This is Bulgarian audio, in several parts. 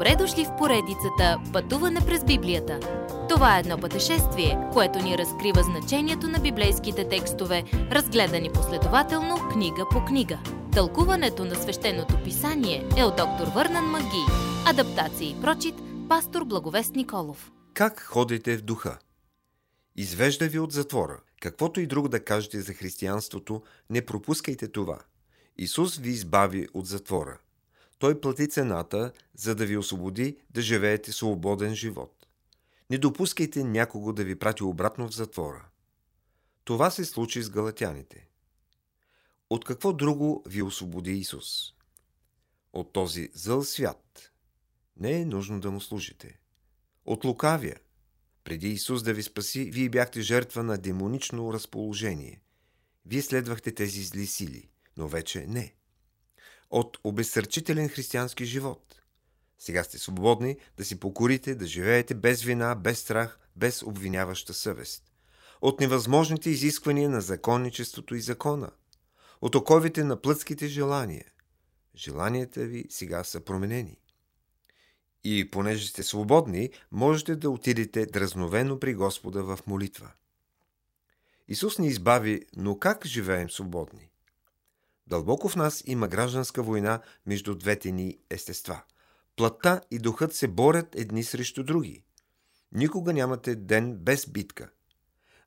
Добре дошли в поредицата Пътуване през Библията. Това е едно пътешествие, което ни разкрива значението на библейските текстове, разгледани последователно книга по книга. Тълкуването на свещеното писание е от доктор Върнан Маги. Адаптация и прочит, пастор Благовест Николов. Как ходите в духа? Извежда ви от затвора. Каквото и друго да кажете за християнството, не пропускайте това. Исус ви избави от затвора – той плати цената, за да ви освободи да живеете свободен живот. Не допускайте някого да ви прати обратно в затвора. Това се случи с галатяните. От какво друго ви освободи Исус? От този зъл свят. Не е нужно да му служите. От лукавия. Преди Исус да ви спаси, вие бяхте жертва на демонично разположение. Вие следвахте тези зли сили, но вече не от обезсърчителен християнски живот. Сега сте свободни да си покорите, да живеете без вина, без страх, без обвиняваща съвест. От невъзможните изисквания на законничеството и закона. От оковите на плътските желания. Желанията ви сега са променени. И понеже сте свободни, можете да отидете дразновено при Господа в молитва. Исус ни избави, но как живеем свободни? Дълбоко в нас има гражданска война между двете ни естества. Плътта и духът се борят едни срещу други. Никога нямате ден без битка.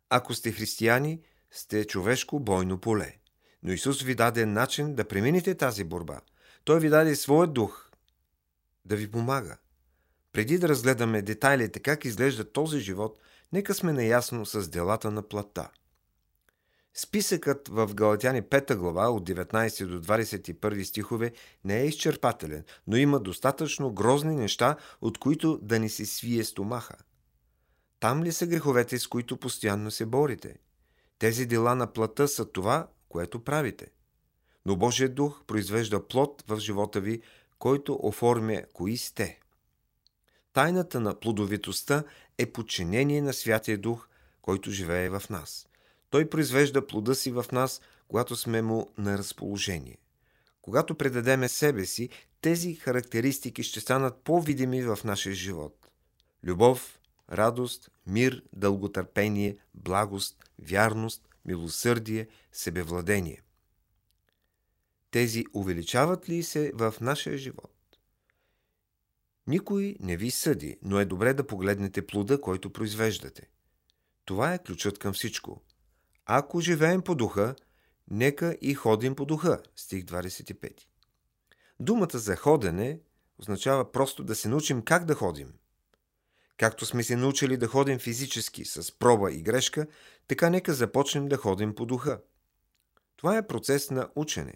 Ако сте християни, сте човешко бойно поле. Но Исус ви даде начин да преминете тази борба. Той ви даде своя дух да ви помага. Преди да разгледаме детайлите как изглежда този живот, нека сме наясно с делата на плата – Списъкът в Галатяни 5 глава от 19 до 21 стихове не е изчерпателен, но има достатъчно грозни неща, от които да ни се свие стомаха. Там ли са греховете, с които постоянно се борите? Тези дела на плата са това, което правите. Но Божият дух произвежда плод в живота ви, който оформя кои сте. Тайната на плодовитостта е подчинение на Святия Дух, който живее в нас – той произвежда плода си в нас, когато сме му на разположение. Когато предадеме себе си, тези характеристики ще станат по-видими в нашия живот. Любов, радост, мир, дълготърпение, благост, вярност, милосърдие, себевладение. Тези увеличават ли се в нашия живот? Никой не ви съди, но е добре да погледнете плода, който произвеждате. Това е ключът към всичко – ако живеем по духа, нека и ходим по духа. Стих 25. Думата за ходене означава просто да се научим как да ходим. Както сме се научили да ходим физически с проба и грешка, така нека започнем да ходим по духа. Това е процес на учене.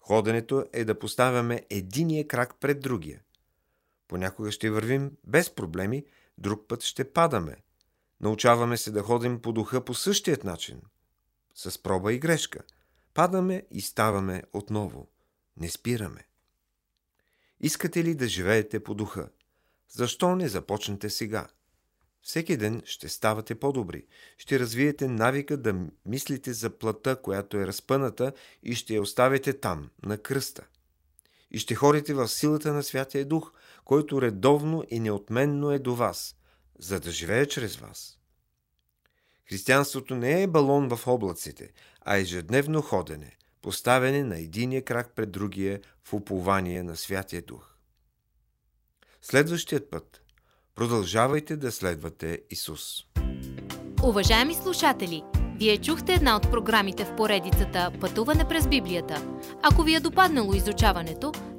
Ходенето е да поставяме единия крак пред другия. Понякога ще вървим без проблеми, друг път ще падаме, Научаваме се да ходим по духа по същият начин, с проба и грешка. Падаме и ставаме отново. Не спираме. Искате ли да живеете по духа? Защо не започнете сега? Всеки ден ще ставате по-добри. Ще развиете навика да мислите за плата, която е разпъната и ще я оставите там, на кръста. И ще ходите в силата на Святия Дух, който редовно и неотменно е до вас – за да живее чрез вас. Християнството не е балон в облаците, а ежедневно ходене, поставяне на единия крак пред другия в упование на Святия Дух. Следващият път продължавайте да следвате Исус. Уважаеми слушатели! Вие чухте една от програмите в поредицата Пътуване през Библията. Ако ви е допаднало изучаването,